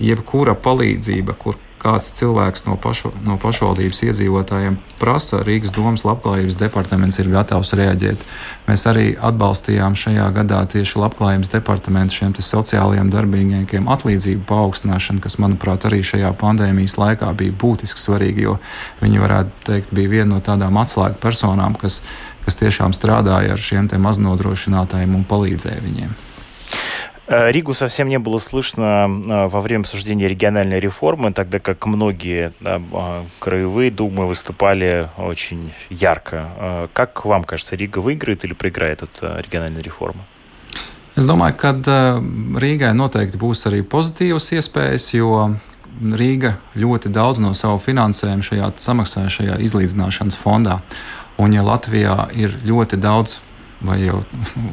Jebkura palīdzība, kur kāds cilvēks no, pašu, no pašvaldības iedzīvotājiem prasa, Rīgas domas labklājības departaments ir gatavs reaģēt. Mēs arī atbalstījām šajā gadā tieši labklājības departamentu šiem sociālajiem darbiniekiem atlīdzību paaugstināšanu, kas, manuprāt, arī šajā pandēmijas laikā bija būtiski svarīgi, jo viņi varētu teikt, bija viena no tādām atslēgu personām, kas, kas tiešām strādāja ar šiem maznodrošinātājiem un palīdzēja viņiem. Э, Ригу совсем не было слышно э, во время обсуждения региональной реформы, тогда как многие да, а, краевые думы выступали очень ярко. Э, как вам кажется, Рига выиграет или проиграет от региональной реформы? Es domāju, ka Rīgai noteikti būs arī pozitīvas iespējas, jo Rīga ļoti daudz no savu finansējumu šajā samaksāja šajā izlīdzināšanas fondā. Un ja Latvijā ir ļoti daudz vai jau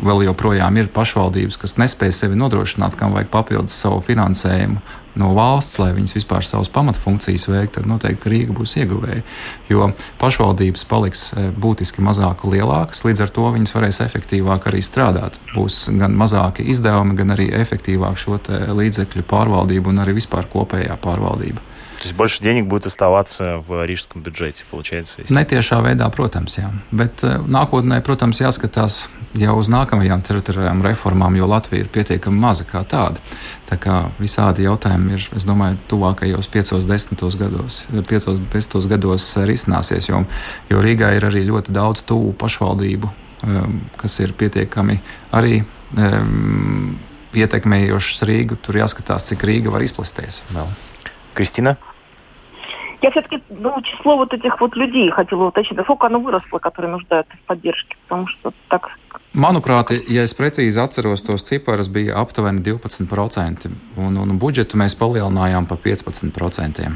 vēl joprojām ir pašvaldības, kas nespēj sevi nodrošināt, kam vajag papildus savu finansējumu no valsts, lai viņas vispār savas pamatfunkcijas veiktu, tad noteikti Rīga būs ieguvēja. Jo pašvaldības paliks e, būtiski mazāk lielākas, līdz ar to viņas varēs efektīvāk arī strādāt. Būs gan mazāki izdevumi, gan arī efektīvāk šo līdzekļu pārvaldību un arī vispār kopējā pārvaldība. То есть больше денег будет оставаться в рижском бюджете, получается? Если... Netiešā veidā, protams, jā. Bet uh, nākotnē, protams, jāskatās jau uz nākamajām teritoriālajām reformām, jo Latvija ir pietiekami maza kā tāda. Tā kā visādi jautājumi ir, es domāju, tuvākajos 5-10 gados, 5-10 gados risināsies, jo, jo Rīgā ir arī ļoti daudz tuvu pašvaldību, um, kas ir pietiekami arī. Um, ietekmējošas Rīgu, tur jāskatās, cik Rīga var izplesties vēl. Kristina? Я все-таки ну, число вот этих вот людей хотела уточнить, насколько оно выросло, которые нуждаются в поддержке, потому что так... Manuprāt, ja es precīzi atceros tos ciparus, bija aptuveni 12%, un, un budžetu mēs palielinājām par 15%.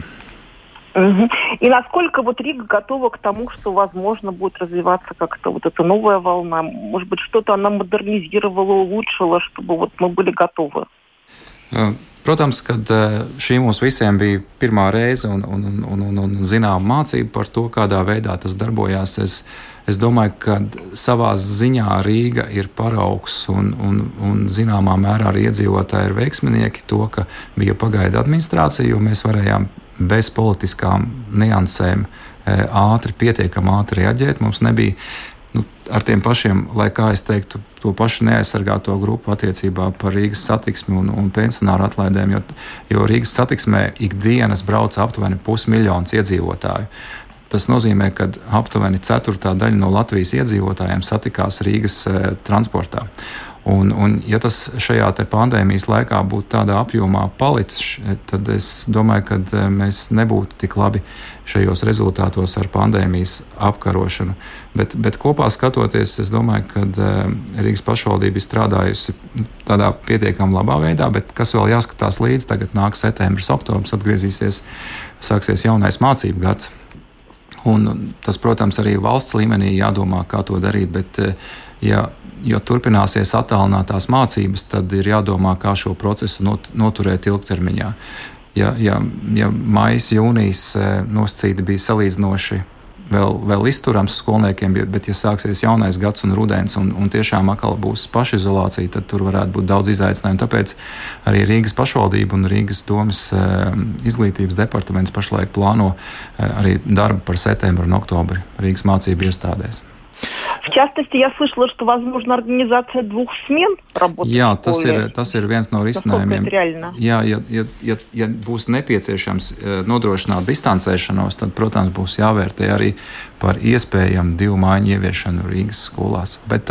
Угу. И насколько вот Рига готова к тому, что, возможно, будет развиваться как-то вот эта новая волна? Может быть, что-то она модернизировала, улучшила, чтобы вот мы были готовы? Protams, ka eh, šī mums visiem bija pirmā reize un, un, un, un, un zinām mācība par to, kādā veidā tas darbojās. Es, es domāju, ka savā ziņā Rīga ir paraugs un, un, un zināmā mērā arī iedzīvotāji ir veiksminieki to, ka bija pagaida administrācija, jo mēs varējām bez politiskām niansēm eh, ātri, pietiekami ātri reaģēt. Mums nebija ar tiem pašiem, lai kā es teiktu, to pašu neaizsargāto grupu attiecībā par Rīgas satiksmi un, un pensionāru atlaidēm, jo, jo Rīgas satiksmē ikdienas brauc aptuveni pusmiljons iedzīvotāju. Tas nozīmē, ka aptuveni ceturtā daļa no Latvijas iedzīvotājiem satikās Rīgas e, transportā. Un, un, ja tas šajā pandēmijas laikā būtu tādā apjomā palicis, tad es domāju, ka e, mēs nebūtu tik labi šajos rezultātos ar pandēmijas apkarošanu. Bet, bet kopā skatoties, es domāju, ka e, Rīgas pašvaldība ir strādājusi tādā pietiekami labā veidā, bet kas vēl jāskatās līdzi, tagad nāk septembris, oktobris, atgriezīsies, sāksies jaunais mācību gads. Un tas, protams, arī valsts līmenī jādomā, kā to darīt. Bet, e, ja jo turpināsies attālinātās mācības, tad ir jādomā, kā šo procesu not, noturēt ilgtermiņā. Ja, ja, ja maija, jūnijas e, nosacīti bija salīdzinoši vēl, vēl izturams skolniekiem, bet, ja sāksies jaunais gads un rudens, un, un tiešām atkal būs pašizolācija, tad tur varētu būt daudz izaicinājumu. Tāpēc arī Rīgas pašvaldība un Rīgas domas izglītības departaments pašlaik plāno arī darbu par septembru un oktobri Rīgas mācību iestādēs. В частности, я слышала, что возможно организация двух смен работы. Jā, tas ir, tas ir viens no risinājumiem. Jā, ja, ja, ja, ja būs nepieciešams nodrošināt distancēšanos, tad, protams, būs jāvērtē arī par iespējamu divu mājiņu ieviešanu Rīgas skolās. Bet,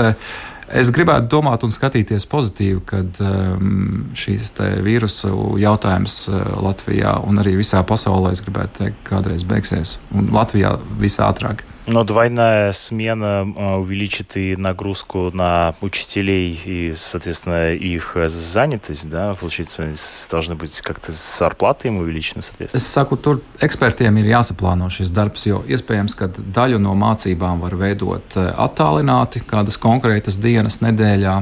Es gribētu domāt un skatīties pozitīvi, kad um, šīs vīrusu jautājums Latvijā un arī visā pasaulē, es gribētu teikt, kādreiz beigsies. Un Latvijā visātrāk. Но двойная смена увеличит и нагрузку на учителей и, соответственно, их занятость, да, получается, должны быть как-то зарплаты им увеличены, соответственно. Es saku, tur ekspertiem ir jāsaplāno šis darbs, jo iespējams, ka daļu no mācībām var veidot attālināti, kādas konkrētas dienas nedēļā,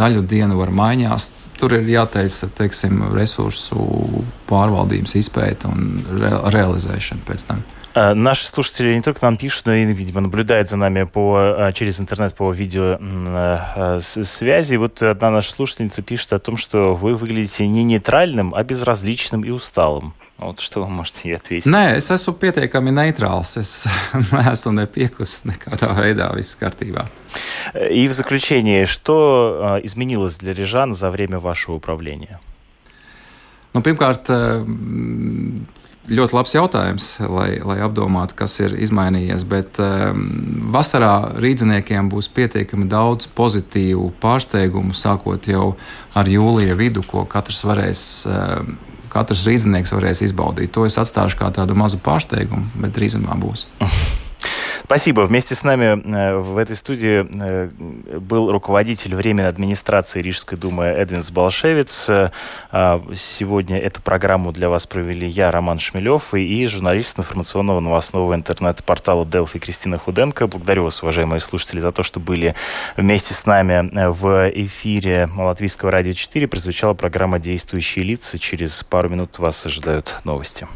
daļu dienu var maiņās. Tur ir jāteic, teiksim, resursu pārvaldības izpēta un re realizēšana pēc tam. Э, наши слушатели не только нам пишут, но и, видимо, наблюдают за нами по, э, через интернет по видеосвязи. Э, вот одна наша слушательница пишет о том, что вы выглядите не нейтральным, а безразличным и усталым. Вот что вы можете ей ответить? Nē, es esmu pietiekami neitrāls. Es neesmu nepiekusis nekādā veidā, viss kārtībā. И в заключение, что изменилось для Рижан за время вашего управления? Nu, pirmkārt, ļoti labs jautājums, lai, lai apdomātu, kas ir izmainījies. Bet um, vasarā rīzniekiem būs pietiekami daudz pozitīvu pārsteigumu, sākot jau ar jūlija vidu, ko katrs varēs. Um, Katrs rīznieks varēs izbaudīt. To es atstāšu kā tādu mazu pārsteigumu, bet drīzumā būs. Спасибо. Вместе с нами э, в этой студии э, был руководитель Временной администрации Рижской думы Эдвинс Балшевец. Э, а сегодня эту программу для вас провели я, Роман Шмелев, и журналист информационного новостного интернет-портала Делфи Кристина Худенко. Благодарю вас, уважаемые слушатели, за то, что были вместе с нами в эфире Латвийского радио 4. Прозвучала программа «Действующие лица». Через пару минут вас ожидают новости.